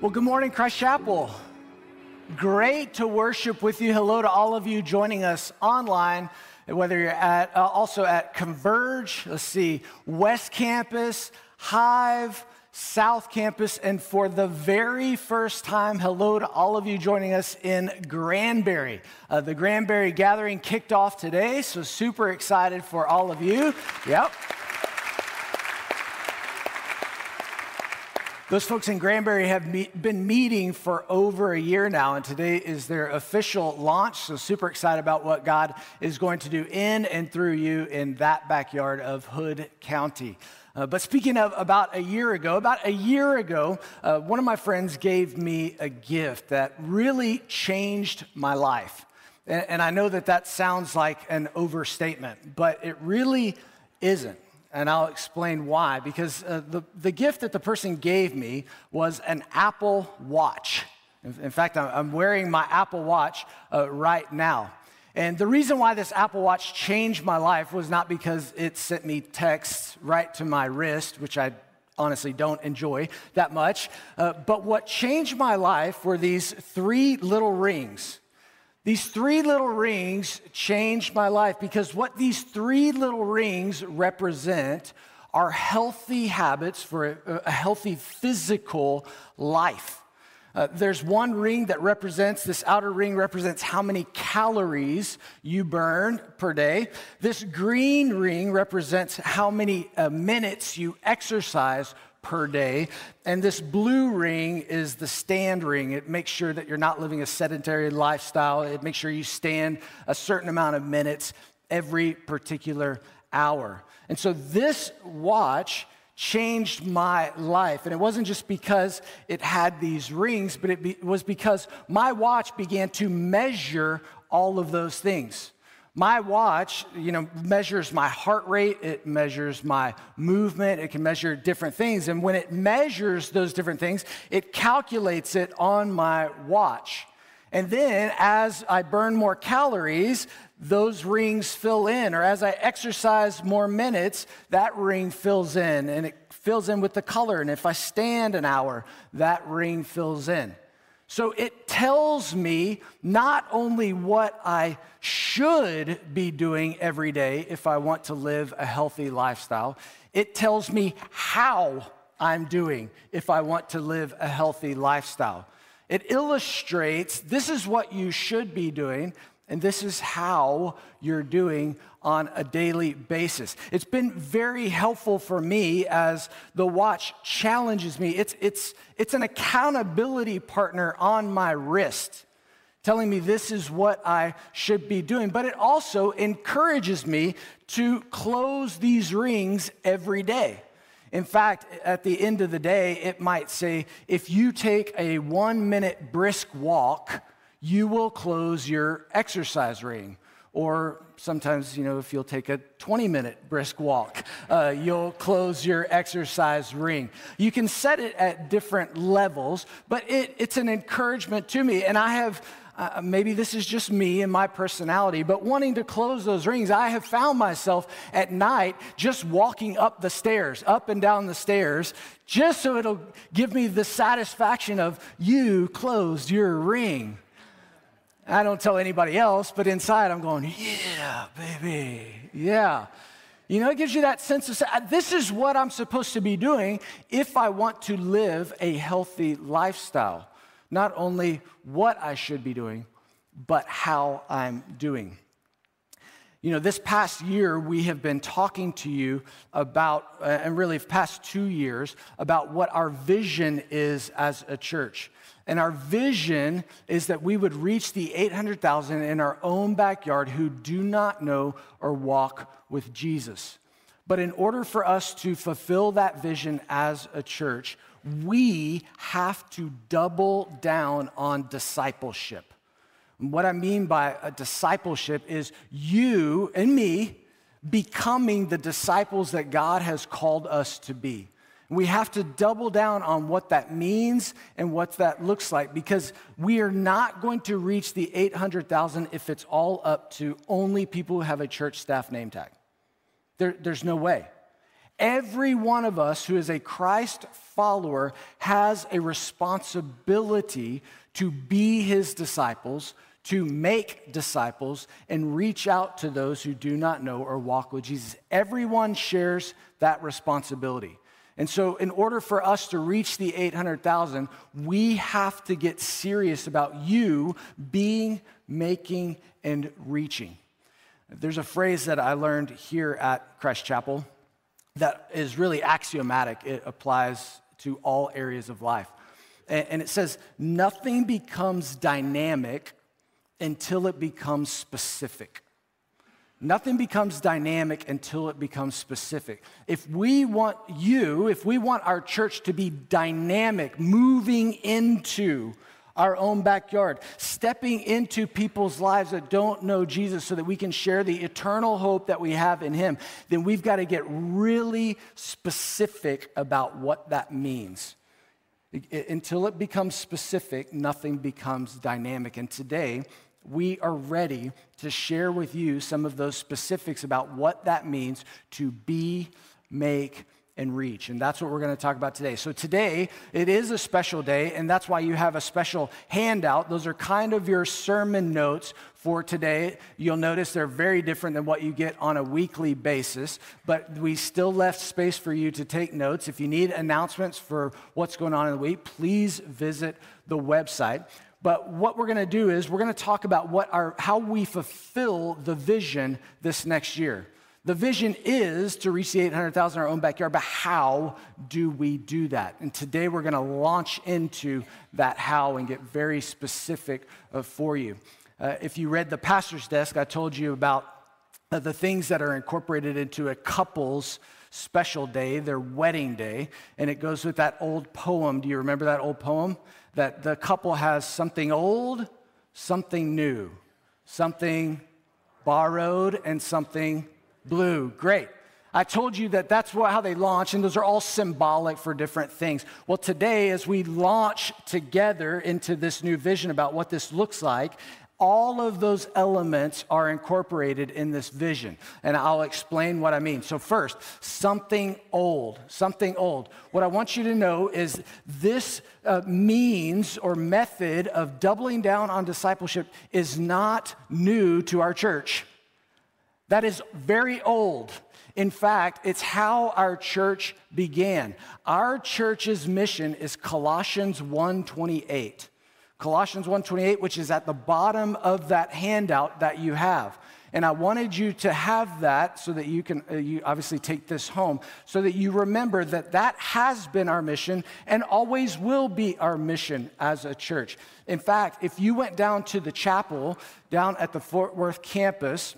Well, good morning, Christ Chapel. Great to worship with you. Hello to all of you joining us online, whether you're at uh, also at Converge, let's see, West Campus, Hive, South Campus, and for the very first time, hello to all of you joining us in Granbury. Uh, the Granbury Gathering kicked off today, so super excited for all of you. Yep. Those folks in Granbury have me- been meeting for over a year now, and today is their official launch. So, super excited about what God is going to do in and through you in that backyard of Hood County. Uh, but speaking of about a year ago, about a year ago, uh, one of my friends gave me a gift that really changed my life. And, and I know that that sounds like an overstatement, but it really isn't and I'll explain why. Because uh, the, the gift that the person gave me was an Apple Watch. In, in fact, I'm wearing my Apple Watch uh, right now. And the reason why this Apple Watch changed my life was not because it sent me texts right to my wrist, which I honestly don't enjoy that much, uh, but what changed my life were these three little rings these three little rings changed my life because what these three little rings represent are healthy habits for a, a healthy physical life. Uh, there's one ring that represents, this outer ring represents how many calories you burn per day. This green ring represents how many uh, minutes you exercise per day. And this blue ring is the stand ring. It makes sure that you're not living a sedentary lifestyle. It makes sure you stand a certain amount of minutes every particular hour. And so this watch changed my life. And it wasn't just because it had these rings, but it be, was because my watch began to measure all of those things. My watch, you know, measures my heart rate, it measures my movement, it can measure different things. And when it measures those different things, it calculates it on my watch. And then as I burn more calories, those rings fill in. Or as I exercise more minutes, that ring fills in and it fills in with the color. And if I stand an hour, that ring fills in. So it tells me not only what I should be doing every day if I want to live a healthy lifestyle, it tells me how I'm doing if I want to live a healthy lifestyle. It illustrates this is what you should be doing, and this is how you're doing on a daily basis. It's been very helpful for me as the watch challenges me. It's, it's, it's an accountability partner on my wrist, telling me this is what I should be doing. But it also encourages me to close these rings every day. In fact, at the end of the day, it might say if you take a one minute brisk walk, you will close your exercise ring. Or sometimes, you know, if you'll take a 20 minute brisk walk, uh, you'll close your exercise ring. You can set it at different levels, but it, it's an encouragement to me. And I have, uh, maybe this is just me and my personality, but wanting to close those rings, I have found myself at night just walking up the stairs, up and down the stairs, just so it'll give me the satisfaction of you closed your ring. I don't tell anybody else, but inside I'm going, yeah, baby, yeah. You know, it gives you that sense of this is what I'm supposed to be doing if I want to live a healthy lifestyle. Not only what I should be doing, but how I'm doing. You know, this past year, we have been talking to you about, uh, and really, past two years, about what our vision is as a church. And our vision is that we would reach the 800,000 in our own backyard who do not know or walk with Jesus. But in order for us to fulfill that vision as a church, we have to double down on discipleship. what I mean by a discipleship is you and me becoming the disciples that God has called us to be. We have to double down on what that means and what that looks like because we are not going to reach the 800,000 if it's all up to only people who have a church staff name tag. There, there's no way. Every one of us who is a Christ follower has a responsibility to be his disciples, to make disciples, and reach out to those who do not know or walk with Jesus. Everyone shares that responsibility. And so, in order for us to reach the 800,000, we have to get serious about you being, making, and reaching. There's a phrase that I learned here at Christ Chapel that is really axiomatic. It applies to all areas of life. And it says, nothing becomes dynamic until it becomes specific. Nothing becomes dynamic until it becomes specific. If we want you, if we want our church to be dynamic, moving into our own backyard, stepping into people's lives that don't know Jesus so that we can share the eternal hope that we have in Him, then we've got to get really specific about what that means. Until it becomes specific, nothing becomes dynamic. And today, we are ready to share with you some of those specifics about what that means to be, make, and reach. And that's what we're going to talk about today. So, today, it is a special day, and that's why you have a special handout. Those are kind of your sermon notes for today. You'll notice they're very different than what you get on a weekly basis, but we still left space for you to take notes. If you need announcements for what's going on in the week, please visit the website. But what we're going to do is we're going to talk about what our, how we fulfill the vision this next year. The vision is to reach the 800,000 in our own backyard, but how do we do that? And today we're going to launch into that how and get very specific uh, for you. Uh, if you read the pastor's desk, I told you about uh, the things that are incorporated into a couple's special day, their wedding day, and it goes with that old poem. Do you remember that old poem? That the couple has something old, something new, something borrowed, and something blue. Great. I told you that that's what, how they launch, and those are all symbolic for different things. Well, today, as we launch together into this new vision about what this looks like, all of those elements are incorporated in this vision. And I'll explain what I mean. So, first, something old. Something old. What I want you to know is this uh, means or method of doubling down on discipleship is not new to our church. That is very old. In fact, it's how our church began. Our church's mission is Colossians 1:28. Colossians 1:28, which is at the bottom of that handout that you have. And I wanted you to have that so that you can uh, you obviously take this home so that you remember that that has been our mission and always will be our mission as a church. In fact, if you went down to the chapel down at the Fort Worth campus,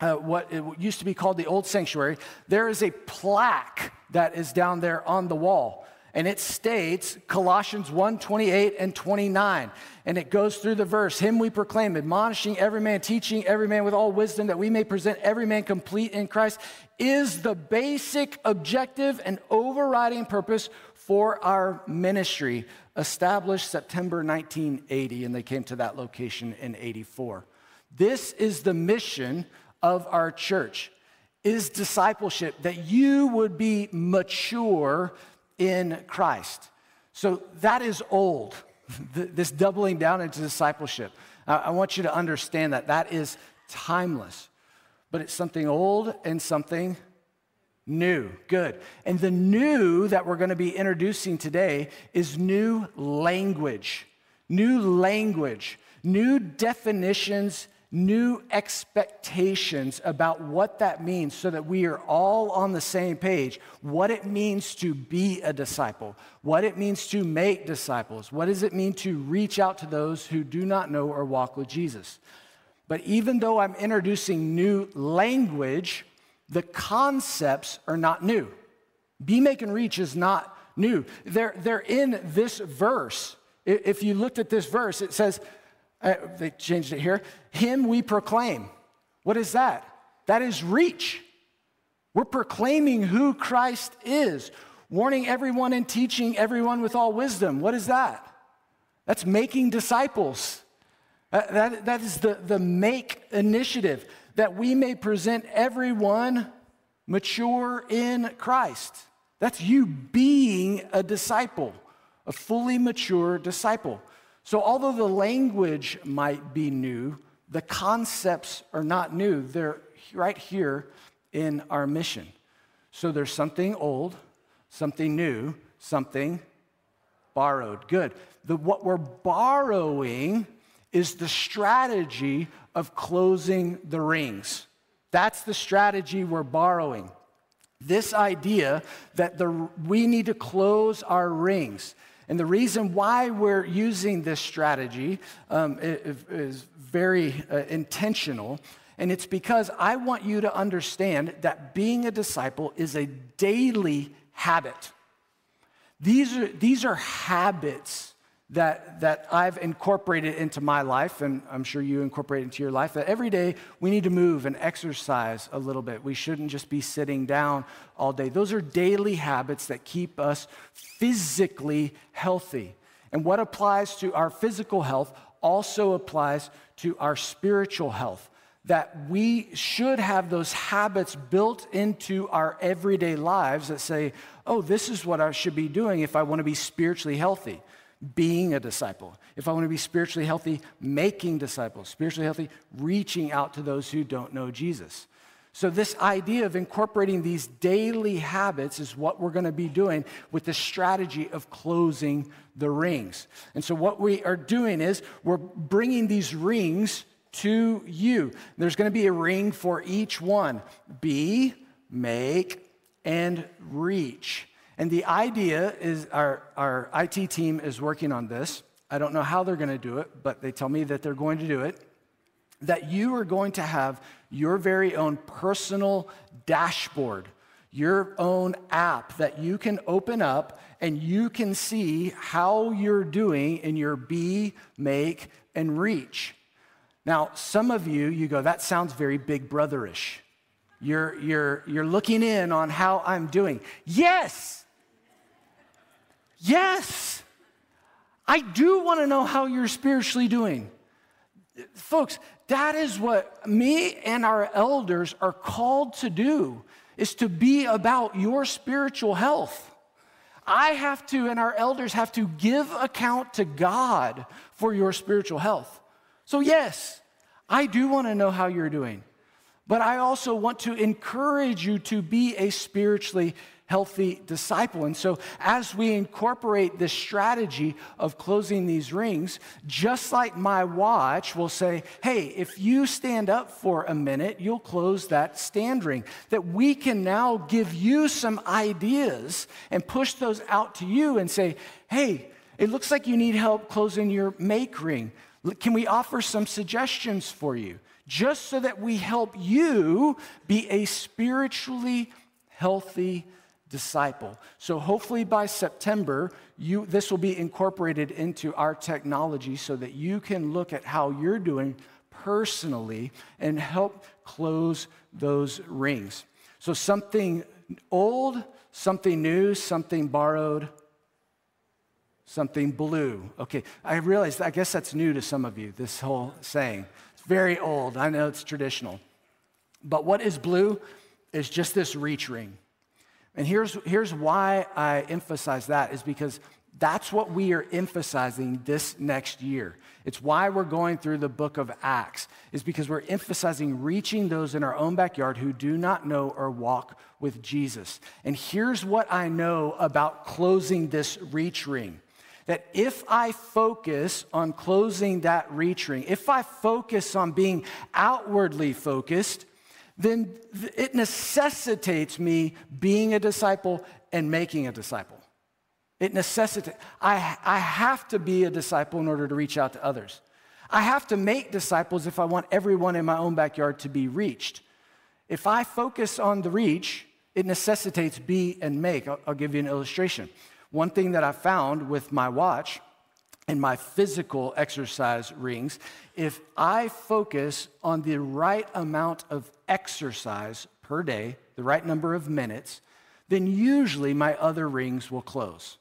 uh, what used to be called the old sanctuary, there is a plaque that is down there on the wall and it states Colossians 1 28 and 29. And it goes through the verse Him we proclaim, admonishing every man, teaching every man with all wisdom, that we may present every man complete in Christ, is the basic objective and overriding purpose for our ministry, established September 1980. And they came to that location in 84. This is the mission of our church is discipleship that you would be mature in Christ. So that is old, this doubling down into discipleship. I want you to understand that that is timeless, but it's something old and something new. Good. And the new that we're going to be introducing today is new language, new language, new definitions new expectations about what that means so that we are all on the same page. What it means to be a disciple, what it means to make disciples, what does it mean to reach out to those who do not know or walk with Jesus. But even though I'm introducing new language, the concepts are not new. Be, make, and reach is not new. They're, they're in this verse. If you looked at this verse, it says, uh, they changed it here. Him we proclaim. What is that? That is reach. We're proclaiming who Christ is, warning everyone and teaching everyone with all wisdom. What is that? That's making disciples. Uh, that, that is the, the make initiative, that we may present everyone mature in Christ. That's you being a disciple, a fully mature disciple. So, although the language might be new, the concepts are not new. They're right here in our mission. So, there's something old, something new, something borrowed. Good. The, what we're borrowing is the strategy of closing the rings. That's the strategy we're borrowing. This idea that the, we need to close our rings. And the reason why we're using this strategy um, is, very uh, intentional. And it's because I want you to understand that being a disciple is a daily habit. These are, these are habits that, that I've incorporated into my life, and I'm sure you incorporate into your life, that every day we need to move and exercise a little bit. We shouldn't just be sitting down all day. Those are daily habits that keep us physically healthy. And what applies to our physical health also applies to our spiritual health that we should have those habits built into our everyday lives that say, oh, this is what I should be doing if I want to be spiritually healthy. Being a disciple. If I want to be spiritually healthy, making disciples. Spiritually healthy, reaching out to those who don't know Jesus. So, this idea of incorporating these daily habits is what we're going to be doing with the strategy of closing the rings. And so, what we are doing is we're bringing these rings to you. There's going to be a ring for each one be, make, and reach. And the idea is our, our IT team is working on this. I don't know how they're going to do it, but they tell me that they're going to do it. That you are going to have your very own personal dashboard, your own app that you can open up and you can see how you're doing in your be, make, and reach. Now, some of you, you go, that sounds very big brotherish. You're, you're, you're looking in on how I'm doing. Yes! Yes! I do want to know how you're spiritually doing. Folks, that is what me and our elders are called to do is to be about your spiritual health. I have to and our elders have to give account to God for your spiritual health. So, yes, I do want to know how you're doing, but I also want to encourage you to be a spiritually healthy disciple. And so, as we incorporate this strategy of closing these rings, just like my watch will say, hey, if you stand up for a minute, you'll close that stand ring. That we can now give you some ideas and push those out to you and say, hey, it looks like you need help closing your make ring. Can we offer some suggestions for you? Just so that we help you be a spiritually healthy disciple. So hopefully by September, you, this will be incorporated into our technology so that you can look at how you're doing personally and help close those rings. So something old, something new, something borrowed, something blue. Okay, I realize, I guess that's new to some of you, this whole saying. It's very old. I know it's traditional. But what is blue is just this reach ring. And here's, here's why I emphasize that is because that's what we are emphasizing this next year. It's why we're going through the book of Acts, is because we're emphasizing reaching those in our own backyard who do not know or walk with Jesus. And here's what I know about closing this reach ring that if I focus on closing that reach ring, if I focus on being outwardly focused, then it necessitates me being a disciple and making a disciple. It necessitates, I, I have to be a disciple in order to reach out to others. I have to make disciples if I want everyone in my own backyard to be reached. If I focus on the reach, it necessitates be and make. I'll, I'll give you an illustration. One thing that I found with my watch and my physical exercise rings, if I focus on the right amount of exercise per day, the right number of minutes, then usually my other rings will close.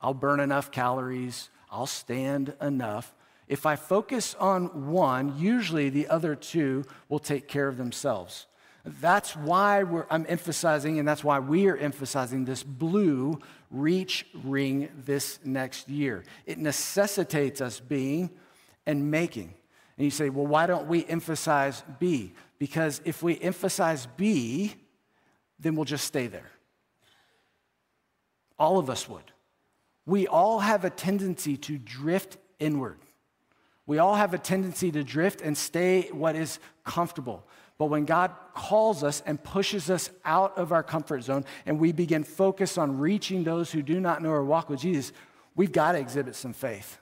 I'll burn enough calories, I'll stand enough. If I focus on one, usually the other two will take care of themselves. That's why I'm emphasizing, and that's why we are emphasizing this blue reach ring this next year. It necessitates us being and making. And you say, well, why don't we emphasize B? Because if we emphasize B, then we'll just stay there. All of us would. We all have a tendency to drift inward. We all have a tendency to drift and stay what is comfortable. But when God calls us and pushes us out of our comfort zone and we begin focus on reaching those who do not know or walk with Jesus, we've got to exhibit some faith.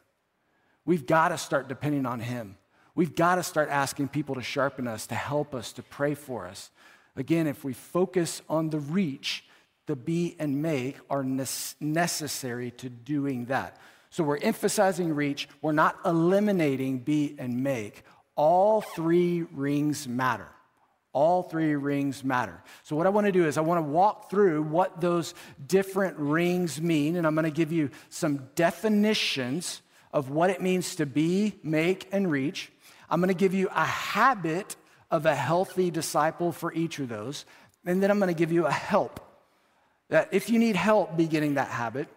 We've got to start depending on Him. We've got to start asking people to sharpen us, to help us, to pray for us. Again, if we focus on the reach, the be and make are necessary to doing that. So we're emphasizing reach, we're not eliminating be and make. All three rings matter. All three rings matter. So, what I want to do is, I want to walk through what those different rings mean, and I'm going to give you some definitions of what it means to be, make, and reach. I'm going to give you a habit of a healthy disciple for each of those, and then I'm going to give you a help. That if you need help beginning that habit,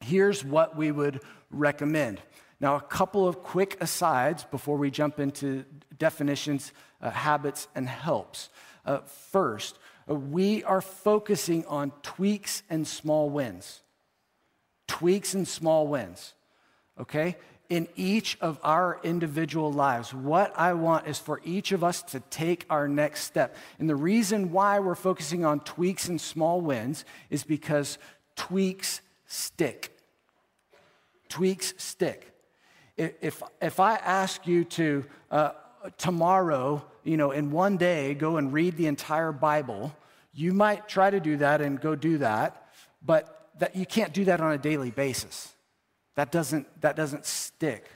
here's what we would recommend. Now, a couple of quick asides before we jump into definitions, uh, habits, and helps. Uh, first, uh, we are focusing on tweaks and small wins. Tweaks and small wins, okay? In each of our individual lives, what I want is for each of us to take our next step. And the reason why we're focusing on tweaks and small wins is because tweaks stick. Tweaks stick if, if I ask you to uh, tomorrow, you know, in one day, go and read the entire Bible, you might try to do that and go do that, but that you can't do that on a daily basis. That doesn't, that doesn't stick.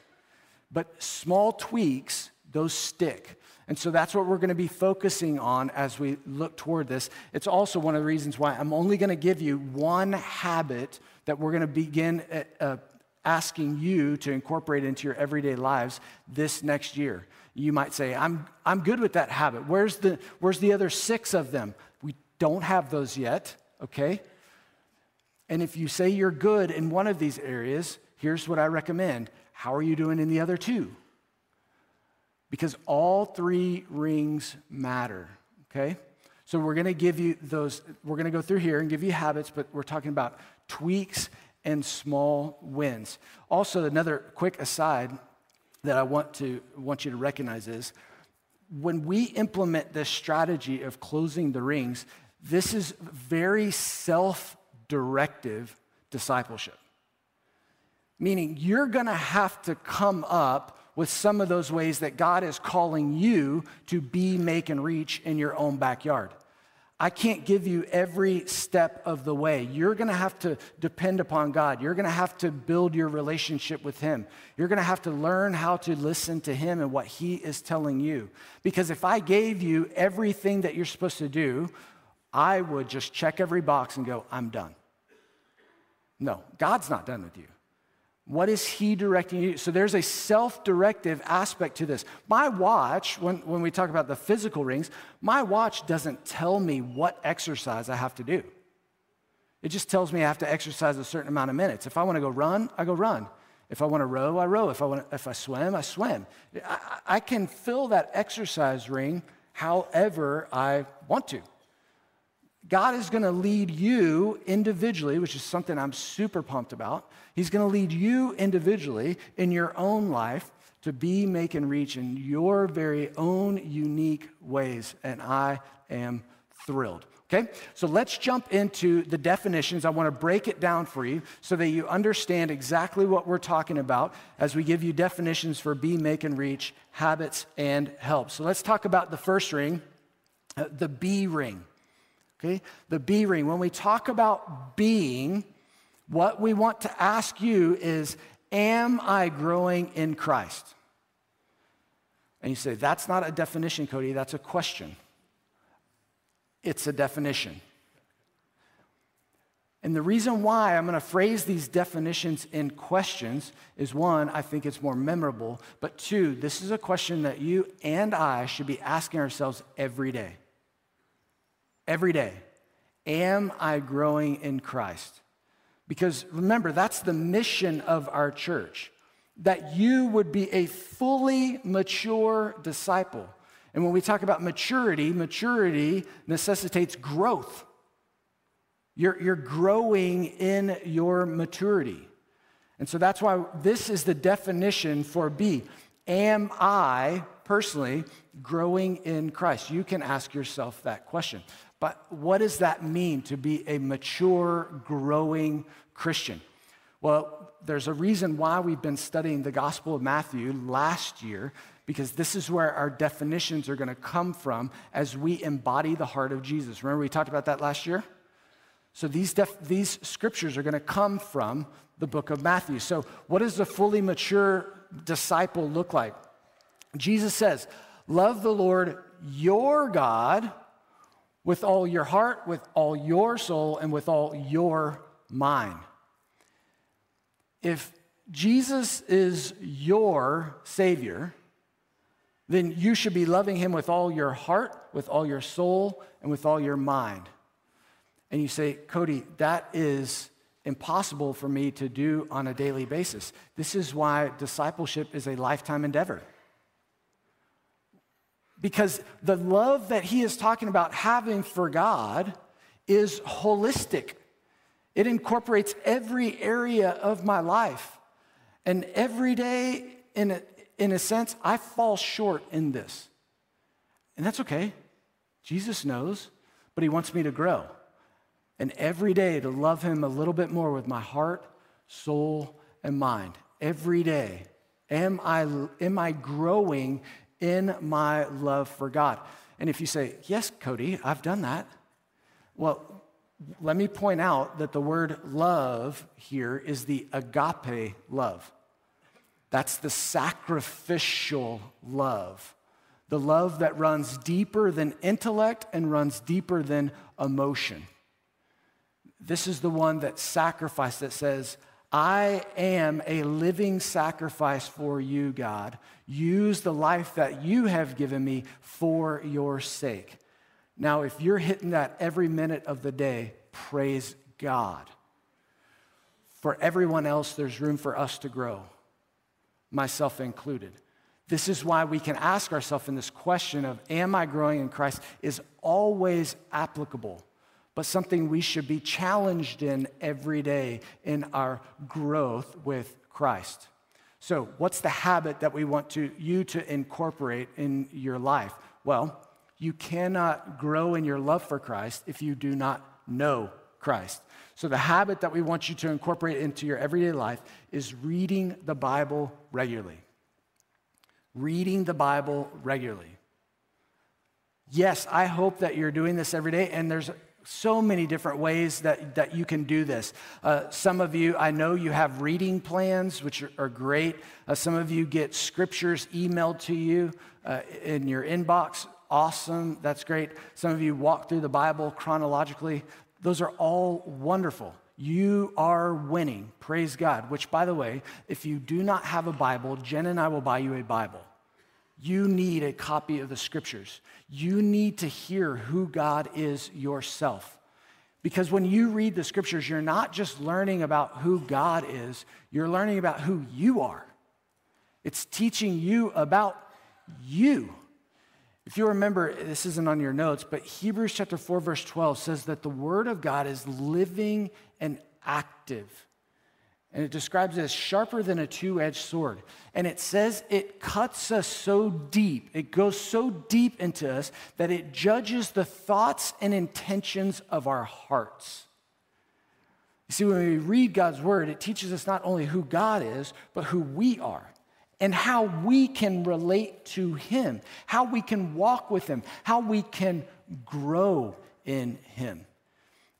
But small tweaks, those stick. And so that's what we're going to be focusing on as we look toward this. It's also one of the reasons why I'm only going to give you one habit that we're going to begin uh, asking you to incorporate into your everyday lives this next year. You might say, I'm, I'm good with that habit. Where's the, where's the other six of them? We don't have those yet, okay? And if you say you're good in one of these areas, here's what I recommend. How are you doing in the other two? Because all three rings matter, okay? So we're gonna give you those, we're gonna go through here and give you habits, but we're talking about tweaks and small wins. Also, another quick aside that I want to want you to recognize is when we implement this strategy of closing the rings, this is very self-directive discipleship. Meaning you're to have to come up with some of those ways that God is calling you to be, make, and reach in your own backyard. I can't give you every step of the way. You're going to have to depend upon God. You're going to have to build your relationship with Him. You're going to have to learn how to listen to Him and what He is telling you. Because if I gave you everything that you're supposed to do, I would just check every box and go, I'm done. No, God's not done with you. What is he directing you? So there's a self directive aspect to this. My watch, when, when we talk about the physical rings, my watch doesn't tell me what exercise I have to do. It just tells me I have to exercise a certain amount of minutes. If I want to go run, I go run. If I want to row, I row. If I, want to, if I swim, I swim. I, I can fill that exercise ring however I want to. God is going to lead you individually, which is something I'm super pumped about. He's going to lead you individually in your own life to be, make, and reach in your very own unique ways. And I am thrilled. Okay, so let's jump into the definitions. I want to break it down for you so that you understand exactly what we're talking about as we give you definitions for be, make, and reach, habits, and help. So let's talk about the first ring, uh, the B ring. Okay? The B ring. When we talk about being, what we want to ask you is Am I growing in Christ? And you say, That's not a definition, Cody, that's a question. It's a definition. And the reason why I'm going to phrase these definitions in questions is one, I think it's more memorable, but two, this is a question that you and I should be asking ourselves every day. Every day. Am I growing in Christ? Because remember, that's the mission of our church that you would be a fully mature disciple. And when we talk about maturity, maturity necessitates growth. You're, you're growing in your maturity. And so that's why this is the definition for B. Am I personally growing in Christ? You can ask yourself that question. But what does that mean to be a mature, growing Christian? Well, there's a reason why we've been studying the Gospel of Matthew last year, because this is where our definitions are going to come from as we embody the heart of Jesus. Remember, we talked about that last year? So these, def- these scriptures are going to come from the book of Matthew. So, what does a fully mature disciple look like? Jesus says, Love the Lord your God with all your heart, with all your soul, and with all your mind. If Jesus is your Savior, then you should be loving Him with all your heart, with all your soul, and with all your mind. And you say, Cody, that is impossible for me to do on a daily basis. This is why discipleship is a lifetime endeavor. Because the love that he is talking about having for God is holistic. It incorporates every area of my life. And every day, in a, in a sense, I fall short in this. And that's okay. Jesus knows, but he wants me to grow. And every day to love him a little bit more with my heart, soul, and mind. Every day. Am I, am I growing in my love for God? And if you say, Yes, Cody, I've done that. Well, let me point out that the word love here is the agape love. That's the sacrificial love, the love that runs deeper than intellect and runs deeper than emotion. This is the one that sacrifice that says, I am a living sacrifice for you, God. Use the life that you have given me for your sake. Now, if you're hitting that every minute of the day, praise God. For everyone else, there's room for us to grow, myself included. This is why we can ask ourselves in this question of, Am I growing in Christ? is always applicable but something we should be challenged in every day in our growth with Christ. So, what's the habit that we want to, you to incorporate in your life? Well, you cannot grow in your love for Christ if you do not know Christ. So, the habit that we want you to incorporate into your everyday life is reading the Bible regularly. Reading the Bible regularly. Yes, I hope that you're doing this every day, and there's so many different ways that, that you can do this. Uh, some of you, I know you have reading plans, which are, are great. Uh, some of you get scriptures emailed to you uh, in your inbox. Awesome, that's great. Some of you walk through the Bible chronologically. Those are all wonderful. You are winning. Praise God. Which, by the way, if you do not have a Bible, Jen and I will buy you a Bible. You need a copy of the scriptures. You need to hear who God is yourself. Because when you read the scriptures, you're not just learning about who God is, you're learning about who you are. It's teaching you about you. If you remember, this isn't on your notes, but Hebrews chapter 4, verse 12 says that the word of God is living and active. And it describes it as sharper than a two edged sword. And it says it cuts us so deep, it goes so deep into us that it judges the thoughts and intentions of our hearts. You see, when we read God's word, it teaches us not only who God is, but who we are and how we can relate to Him, how we can walk with Him, how we can grow in Him.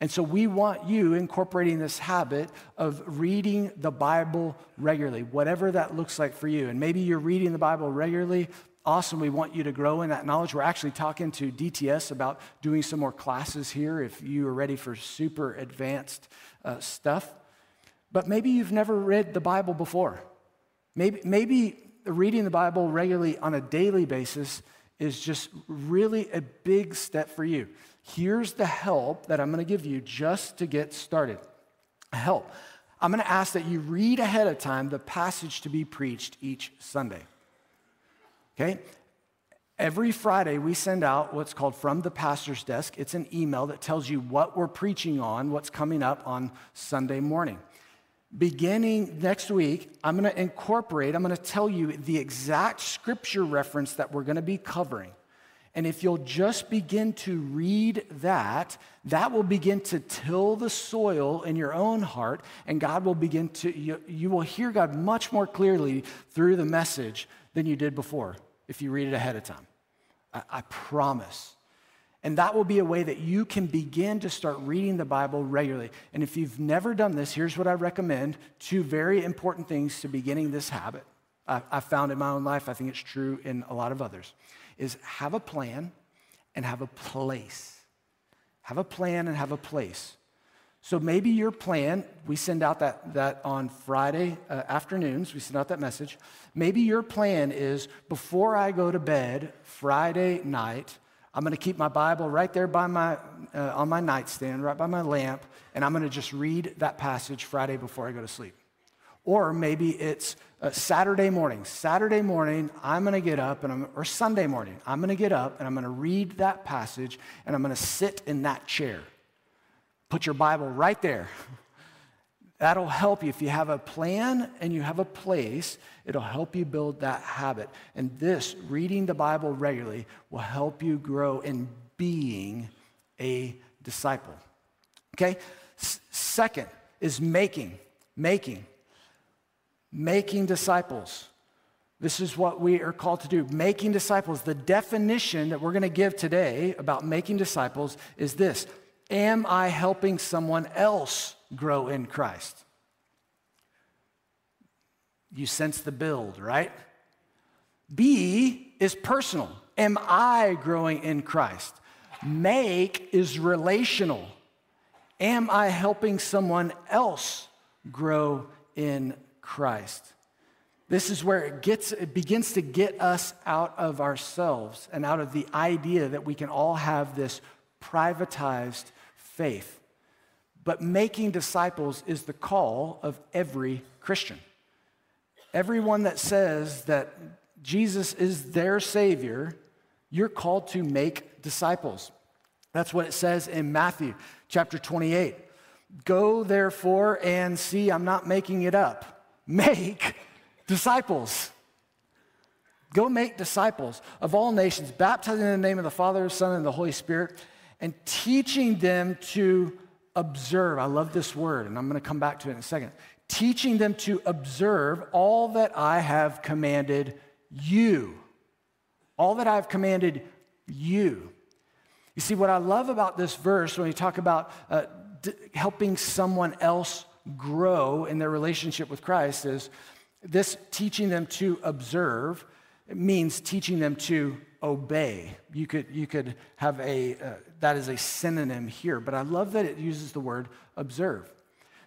And so we want you incorporating this habit of reading the Bible regularly, whatever that looks like for you. And maybe you're reading the Bible regularly. Awesome. We want you to grow in that knowledge. We're actually talking to DTS about doing some more classes here if you are ready for super advanced uh, stuff. But maybe you've never read the Bible before. Maybe, maybe reading the Bible regularly on a daily basis is just really a big step for you. Here's the help that I'm going to give you just to get started. Help. I'm going to ask that you read ahead of time the passage to be preached each Sunday. Okay? Every Friday, we send out what's called From the Pastor's Desk. It's an email that tells you what we're preaching on, what's coming up on Sunday morning. Beginning next week, I'm going to incorporate, I'm going to tell you the exact scripture reference that we're going to be covering. And if you'll just begin to read that, that will begin to till the soil in your own heart, and God will begin to, you, you will hear God much more clearly through the message than you did before if you read it ahead of time. I, I promise. And that will be a way that you can begin to start reading the Bible regularly. And if you've never done this, here's what I recommend two very important things to beginning this habit. I, I found in my own life, I think it's true in a lot of others, is have a plan and have a place. Have a plan and have a place. So maybe your plan, we send out that, that on Friday uh, afternoons, we send out that message. Maybe your plan is before I go to bed Friday night, I'm going to keep my Bible right there by my, uh, on my nightstand, right by my lamp, and I'm going to just read that passage Friday before I go to sleep. Or maybe it's Saturday morning. Saturday morning, I'm going to get up, and I'm, or Sunday morning, I'm going to get up and I'm going to read that passage and I'm going to sit in that chair. Put your Bible right there. That'll help you. If you have a plan and you have a place, it'll help you build that habit. And this, reading the Bible regularly, will help you grow in being a disciple. Okay? S- second is making. Making. Making disciples. This is what we are called to do making disciples. The definition that we're going to give today about making disciples is this Am I helping someone else grow in Christ? You sense the build, right? B is personal. Am I growing in Christ? Make is relational. Am I helping someone else grow in Christ? This is where it gets it begins to get us out of ourselves and out of the idea that we can all have this privatized faith. But making disciples is the call of every Christian. Everyone that says that Jesus is their Savior, you're called to make disciples. That's what it says in Matthew chapter 28. Go therefore and see, I'm not making it up, make disciples. Go make disciples of all nations, baptizing in the name of the Father, Son, and the Holy Spirit and teaching them to observe. I love this word, and I'm going to come back to it in a second. Teaching them to observe all that I have commanded you. All that I've commanded you. You see, what I love about this verse when we talk about uh, d- helping someone else grow in their relationship with Christ is this teaching them to observe means teaching them to obey. You could, you could have a, uh, that is a synonym here, but I love that it uses the word observe.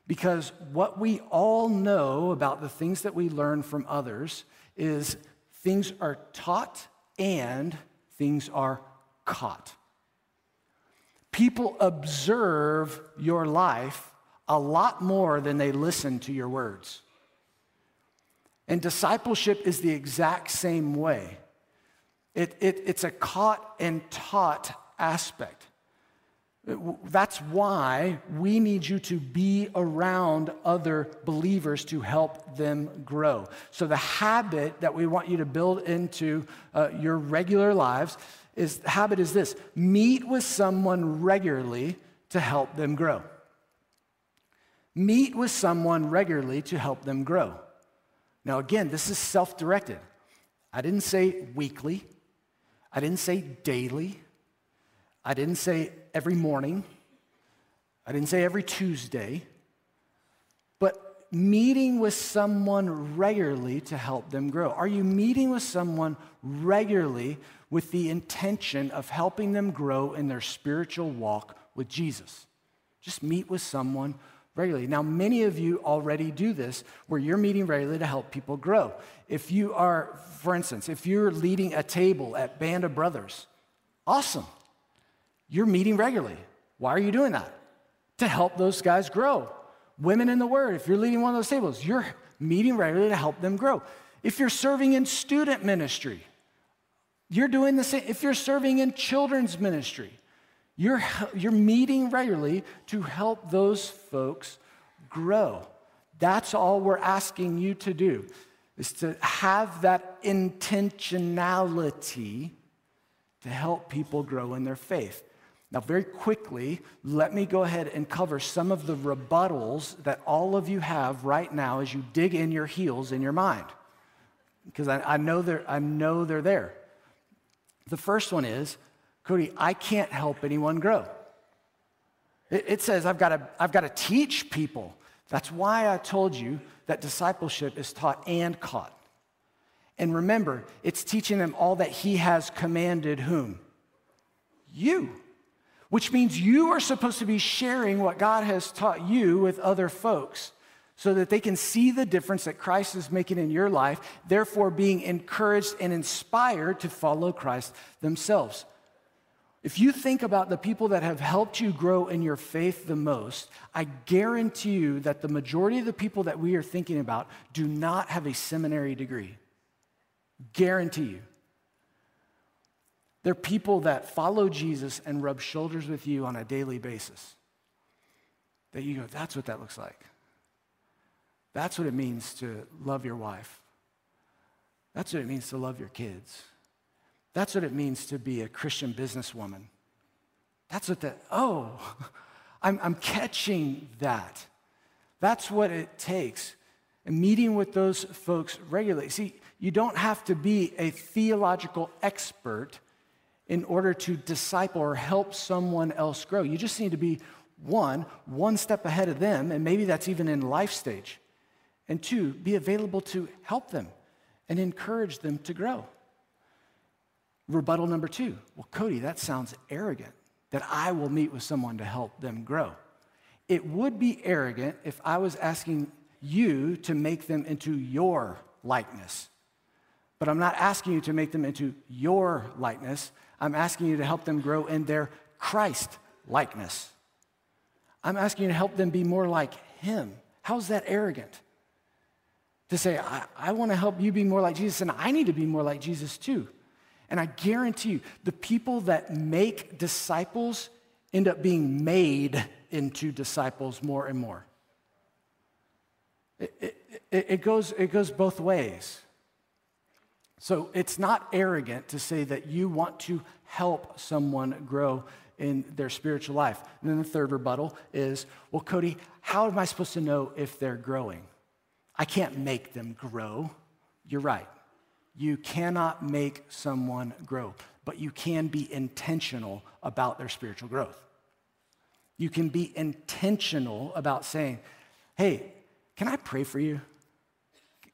Because what we all know about the things that we learn from others is things are taught and things are caught. People observe your life a lot more than they listen to your words. And discipleship is the exact same way. It, it, it's a caught and taught aspect. That's why we need you to be around other believers to help them grow. So, the habit that we want you to build into uh, your regular lives is habit is this meet with someone regularly to help them grow. Meet with someone regularly to help them grow. Now, again, this is self directed. I didn't say weekly, I didn't say daily. I didn't say every morning. I didn't say every Tuesday. But meeting with someone regularly to help them grow. Are you meeting with someone regularly with the intention of helping them grow in their spiritual walk with Jesus? Just meet with someone regularly. Now, many of you already do this where you're meeting regularly to help people grow. If you are, for instance, if you're leading a table at Band of Brothers, awesome. You're meeting regularly. Why are you doing that? To help those guys grow. Women in the Word, if you're leading one of those tables, you're meeting regularly to help them grow. If you're serving in student ministry, you're doing the same. If you're serving in children's ministry, you're, you're meeting regularly to help those folks grow. That's all we're asking you to do, is to have that intentionality to help people grow in their faith. Now, very quickly, let me go ahead and cover some of the rebuttals that all of you have right now as you dig in your heels in your mind. Because I, I, know, they're, I know they're there. The first one is Cody, I can't help anyone grow. It, it says I've got, to, I've got to teach people. That's why I told you that discipleship is taught and caught. And remember, it's teaching them all that He has commanded whom? You which means you are supposed to be sharing what God has taught you with other folks so that they can see the difference that Christ is making in your life, therefore being encouraged and inspired to follow Christ themselves. If you think about the people that have helped you grow in your faith the most, I guarantee you that the majority of the people that we are thinking about do not have a seminary degree. Guarantee you. They're people that follow Jesus and rub shoulders with you on a daily basis. That you go, that's what that looks like. That's what it means to love your wife. That's what it means to love your kids. That's what it means to be a Christian businesswoman. That's what the, oh, I'm, I'm catching that. That's what it takes. And meeting with those folks regularly. See, you don't have to be a theological expert in order to disciple or help someone else grow. You just need to be one, one step ahead of them, and maybe that's even in life stage. And two, be available to help them and encourage them to grow. Rebuttal number two well, Cody, that sounds arrogant that I will meet with someone to help them grow. It would be arrogant if I was asking you to make them into your likeness. But I'm not asking you to make them into your likeness. I'm asking you to help them grow in their Christ likeness. I'm asking you to help them be more like Him. How's that arrogant? To say, I, I want to help you be more like Jesus, and I need to be more like Jesus too. And I guarantee you, the people that make disciples end up being made into disciples more and more. It, it, it, goes, it goes both ways. So it's not arrogant to say that you want to help someone grow in their spiritual life. And then the third rebuttal is, well, Cody, how am I supposed to know if they're growing? I can't make them grow. You're right. You cannot make someone grow, but you can be intentional about their spiritual growth. You can be intentional about saying, hey, can I pray for you?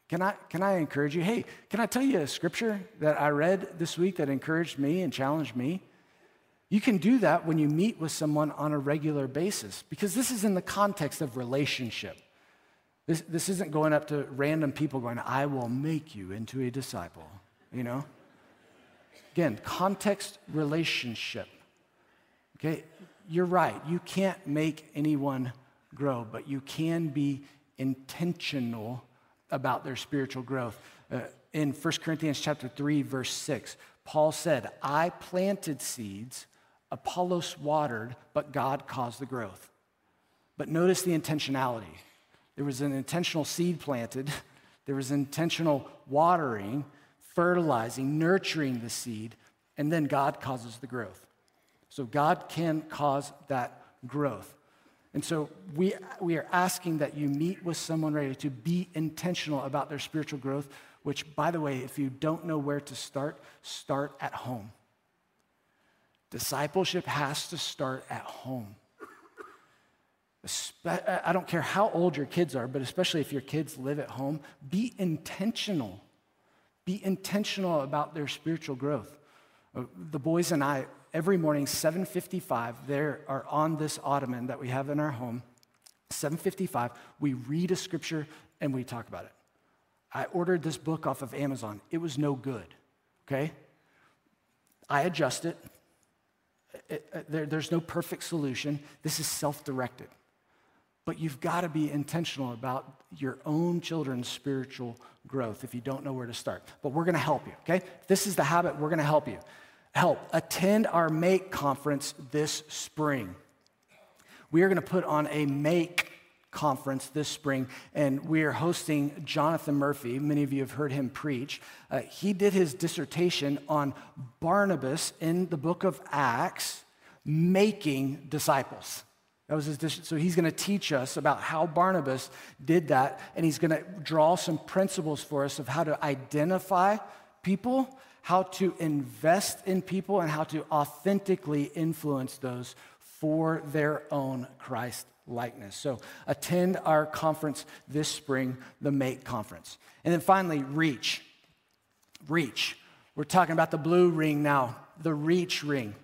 Can I, can I encourage you? Hey, can I tell you a scripture that I read this week that encouraged me and challenged me? You can do that when you meet with someone on a regular basis because this is in the context of relationship. This, this isn't going up to random people going, I will make you into a disciple, you know? Again, context relationship. Okay, you're right. You can't make anyone grow, but you can be intentional about their spiritual growth. Uh, in 1 Corinthians chapter 3 verse 6, Paul said, "I planted seeds, Apollos watered, but God caused the growth." But notice the intentionality. There was an intentional seed planted, there was intentional watering, fertilizing, nurturing the seed, and then God causes the growth. So God can cause that growth. And so we, we are asking that you meet with someone ready to be intentional about their spiritual growth, which, by the way, if you don't know where to start, start at home. Discipleship has to start at home. I don't care how old your kids are, but especially if your kids live at home, be intentional. Be intentional about their spiritual growth. Uh, the boys and I, every morning 7.55 there are on this ottoman that we have in our home 7.55 we read a scripture and we talk about it i ordered this book off of amazon it was no good okay i adjust it it, uh, there, there's no perfect solution. This is self directed. But you've got to be intentional about your own children's spiritual growth if you don't know where to start. But we're going to help you, okay? This is the habit, we're going to help you. Help. Attend our Make conference this spring. We are going to put on a Make conference this spring, and we are hosting Jonathan Murphy. Many of you have heard him preach. Uh, he did his dissertation on Barnabas in the book of Acts making disciples. That was his so he's going to teach us about how Barnabas did that, and he's going to draw some principles for us of how to identify people, how to invest in people, and how to authentically influence those for their own Christ likeness. So attend our conference this spring, the Make Conference. And then finally, reach. Reach. We're talking about the blue ring now, the reach ring.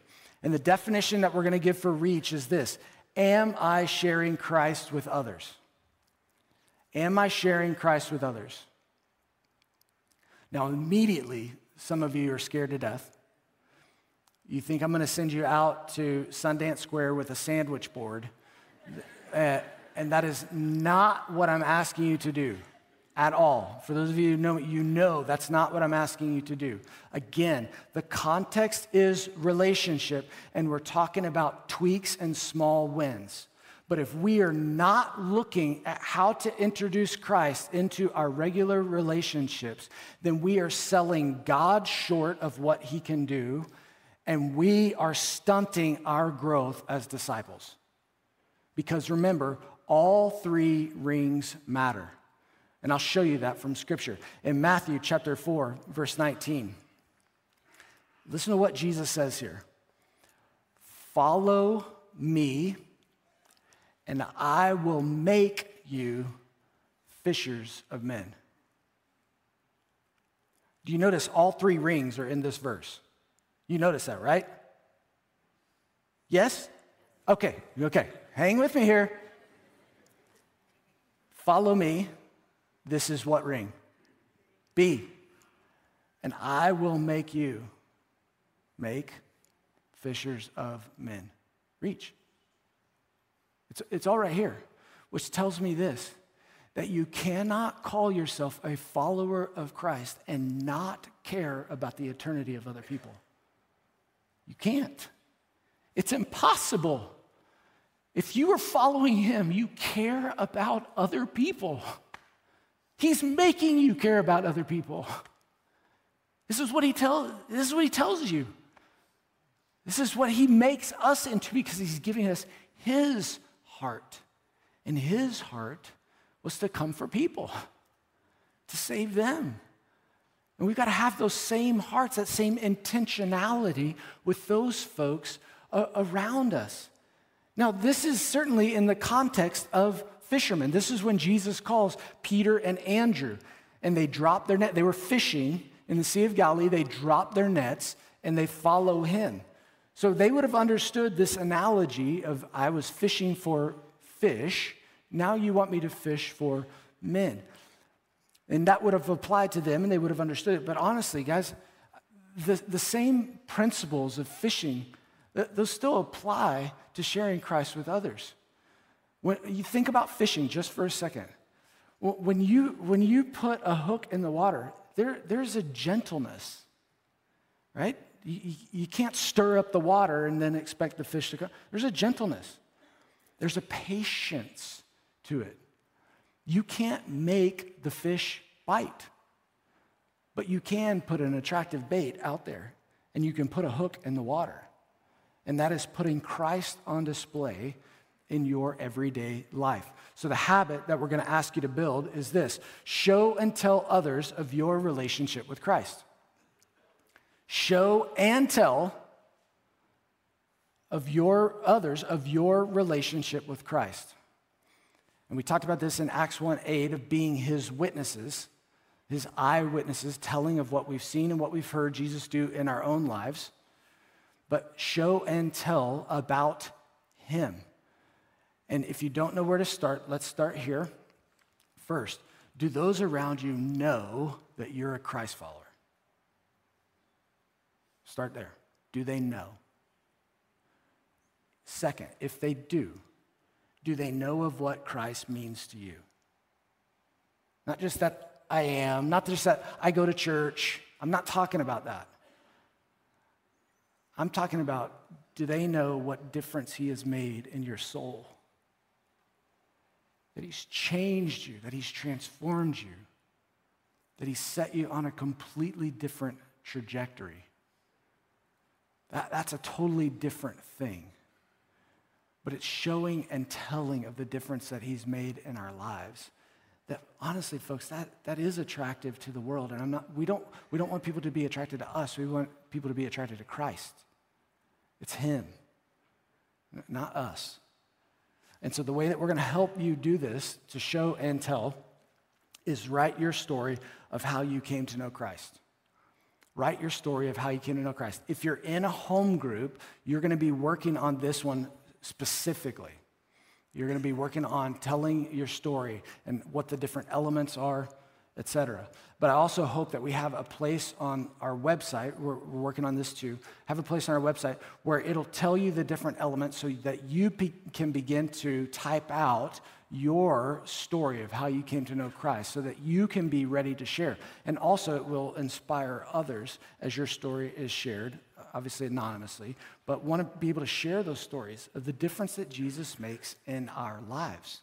And the definition that we're going to give for reach is this Am I sharing Christ with others? Am I sharing Christ with others? Now, immediately, some of you are scared to death. You think I'm going to send you out to Sundance Square with a sandwich board uh, and that is not what I'm asking you to do at all. For those of you who know, you know that's not what I'm asking you to do. Again, the context is relationship, and we're talking about tweaks and small wins. But if we are not looking at how to introduce Christ into our regular relationships, then we are selling God short of what he can do, and we are stunting our growth as disciples. Because remember, all three rings matter. And I'll show you that from Scripture. In Matthew chapter 4, verse 19, listen to what Jesus says here Follow me, and I will make you fishers of men. Do you notice all three rings are in this verse? You notice that, right? Yes? Okay, okay. Hang with me here. Follow me. This is what ring? Be. And I will make you make fishers of men. Reach. It's, it's all right here, which tells me this that you cannot call yourself a follower of Christ and not care about the eternity of other people. You can't. It's impossible. If you are following him, you care about other people. He's making you care about other people. This is what he tells this is what he tells you. This is what he makes us into because he's giving us his heart. And his heart was to come for people, to save them. And we've got to have those same hearts, that same intentionality with those folks uh, around us. Now, this is certainly in the context of fishermen. This is when Jesus calls Peter and Andrew, and they drop their net. They were fishing in the Sea of Galilee, they drop their nets, and they follow him. So they would have understood this analogy of I was fishing for fish, now you want me to fish for men. And that would have applied to them, and they would have understood it. But honestly, guys, the, the same principles of fishing those still apply to sharing Christ with others. When you think about fishing just for a second, when you, when you put a hook in the water, there, there's a gentleness, right? You, you can't stir up the water and then expect the fish to come. There's a gentleness, there's a patience to it. You can't make the fish bite, but you can put an attractive bait out there and you can put a hook in the water and that is putting Christ on display in your everyday life. So, the habit that we're going to ask you to build is this show and tell others of your relationship with Christ. Show and tell of your others of your relationship with Christ. And we talked about this in Acts 1 8 of being his witnesses, his eyewitnesses, telling of what we've seen and what we've heard Jesus do in our own lives but show and tell about Him. And if you don't know where to start, let's start here. First, do those around you know that you're a Christ follower? Start there. Do they know? Second, if they do, do they know of what Christ means to you? Not just that I am, not just that I go to church. I'm not talking about that. I'm talking about do they know what difference He has made in your soul? That He's changed you, that He's transformed you, that He set you on a completely different trajectory. That, that's a totally different thing. But it's showing and telling of the difference that He's made in our lives. That honestly folks that, that is attractive to the world. And i'm not we don't we don't want people to be attracted to us. We want people to be attracted to christ. It's him not us and so the way that we're going to help you do this to show and tell is write your story of how you came to know christ. Write your story of how you came to know christ. If you're in a home group you're going to be working on this one specifically. You're going to be working on telling your story and what the different elements are, etc. But I also hope that we have a place on our website, we're, we're, working on this too, have a place on our website where it'll tell you the different elements so that you be, can begin to type out your story of how you came to know Christ so that you can be ready to share. And also, it will inspire others as your story is shared obviously anonymously, but want to be able to share those stories of the difference that Jesus makes in our lives.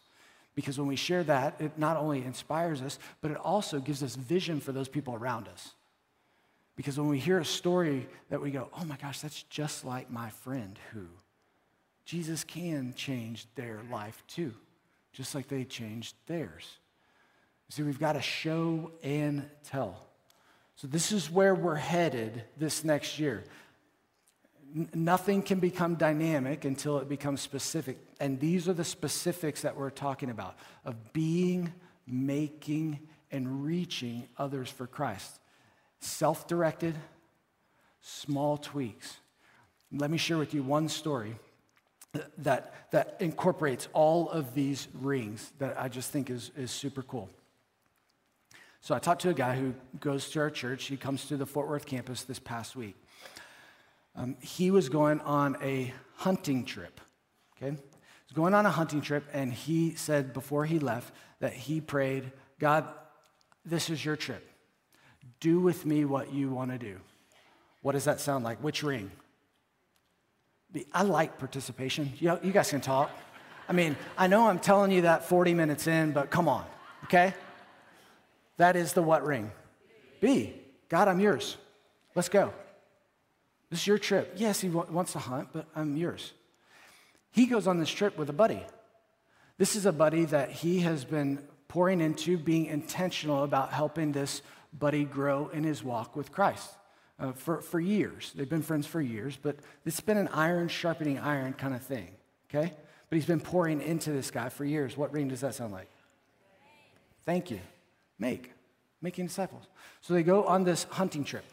Because when we share that, it not only inspires us, but it also gives us vision for those people around us. Because when we hear a story that we go, oh my gosh, that's just like my friend who, Jesus can change their life too, just like they changed theirs. See, we've got to show and tell. So, this is where we're headed this next year nothing can become dynamic until it becomes specific. And these are the specifics that we're talking about of being, making, and reaching others for Christ. Self directed, small tweaks. Let me share with you one story that, that incorporates all of these rings that I just think is, is super cool. So I talked to a guy who goes to our church. He comes to the Fort Worth campus this past week. Um, he was going on a hunting trip, okay? He was going on a hunting trip, and he said before he left that he prayed, God, this is your trip. Do with me what you want to do. What does that sound like? Which ring? I like participation. You, know, you guys can talk. I mean, I know I'm telling you that 40 minutes in, but come on, okay? That is the what ring? Be. God, I'm yours. Let's go. This is your trip. Yes, he wants to hunt, but I'm yours. He goes on this trip with a buddy. This is a buddy that he has been pouring into, being intentional about helping this buddy grow in his walk with Christ uh, for, for years. They've been friends for years, but it's been an iron sharpening iron kind of thing, okay? But he's been pouring into this guy for years. What ring does that sound like? Thank you. Make. Making disciples. So they go on this hunting trip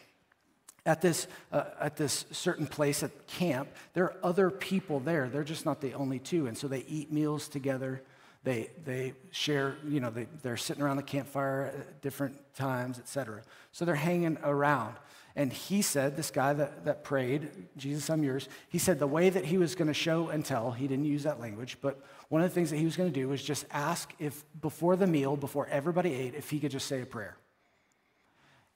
at this, uh, at this certain place at camp, there are other people there. They're just not the only two. And so they eat meals together. They, they share, you know, they, they're sitting around the campfire at different times, etc. So they're hanging around. And he said, this guy that, that prayed, Jesus, I'm yours, he said the way that he was going to show and tell, he didn't use that language, but one of the things that he was going to do was just ask if before the meal, before everybody ate, if he could just say a prayer.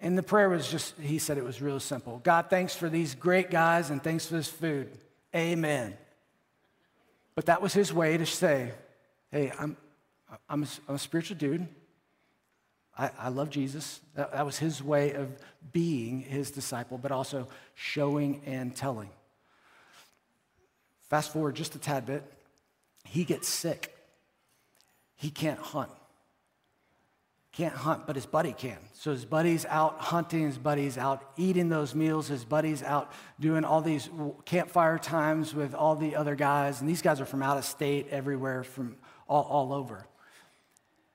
And the prayer was just, he said it was real simple God, thanks for these great guys and thanks for this food. Amen. But that was his way to say, hey, I'm, I'm, a, I'm a spiritual dude. I, I love Jesus. That, that was his way of being his disciple, but also showing and telling. Fast forward just a tad bit, he gets sick. He can't hunt can't hunt, but his buddy can. So his buddy's out hunting, his buddy's out eating those meals, his buddy's out doing all these campfire times with all the other guys. And these guys are from out of state, everywhere, from all, all over.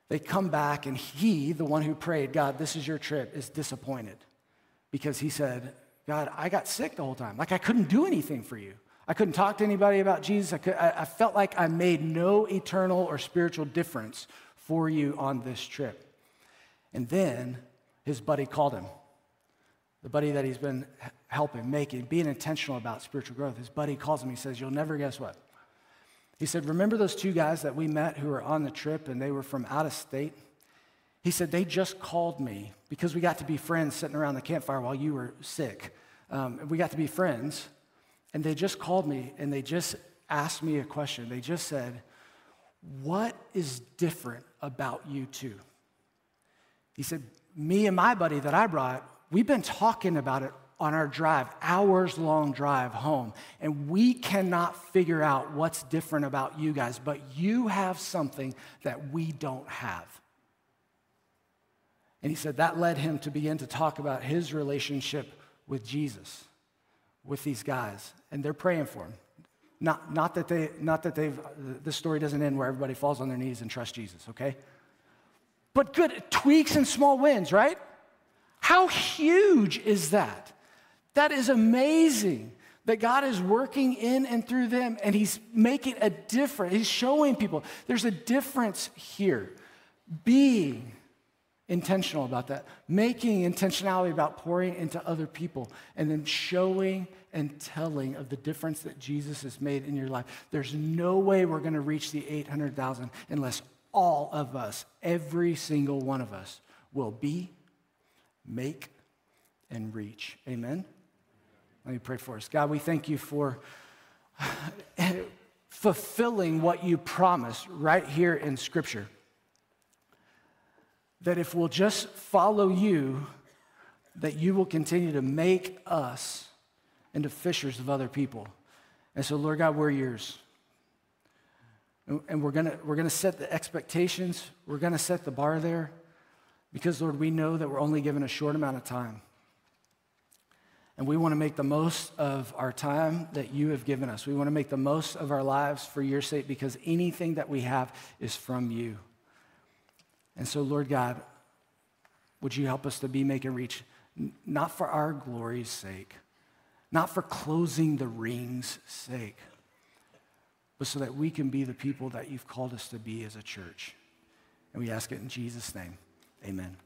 They come back, and he, the one who prayed, God, this is your trip, is disappointed because he said, God, I got sick the whole time. Like I couldn't do anything for you. I couldn't talk to anybody about Jesus. I, could, I, I felt like I made no eternal or spiritual difference for you on this trip. And then his buddy called him. The buddy that he's been helping, making, being intentional about spiritual growth. His buddy calls him. He says, You'll never guess what? He said, Remember those two guys that we met who were on the trip and they were from out of state? He said, They just called me because we got to be friends sitting around the campfire while you were sick. Um, we got to be friends. And they just called me and they just asked me a question. They just said, What is different about you two? He said, Me and my buddy that I brought, we've been talking about it on our drive, hours long drive home, and we cannot figure out what's different about you guys, but you have something that we don't have. And he said that led him to begin to talk about his relationship with Jesus, with these guys, and they're praying for him. Not, not that they, not that they've, the story doesn't end where everybody falls on their knees and trusts Jesus, okay? But good tweaks and small wins, right? How huge is that? That is amazing that God is working in and through them and He's making a difference. He's showing people there's a difference here. Being intentional about that, making intentionality about pouring into other people, and then showing and telling of the difference that Jesus has made in your life. There's no way we're going to reach the 800,000 unless all of us, every single one of us, will be, make, and reach. Amen? Let me pray for us. God, we thank you for fulfilling what you promised right here in Scripture. That if we'll just follow you, that you will continue to make us into fishers of other people. And so, Lord God, we're yours. And we're gonna, we're gonna set the expectations, we're gonna set the bar there, because, Lord, we know that we're only given a short amount of time. And we want to make the most of our time that you have given us. We want to make the most of our lives for your sake because anything that we have is from you. And so, Lord God, would you help us to be making reach, not for our glory's sake, not for closing the ring's sake, but so that we can be the people that you've called us to be as a church. And we ask it in Jesus' name. Amen.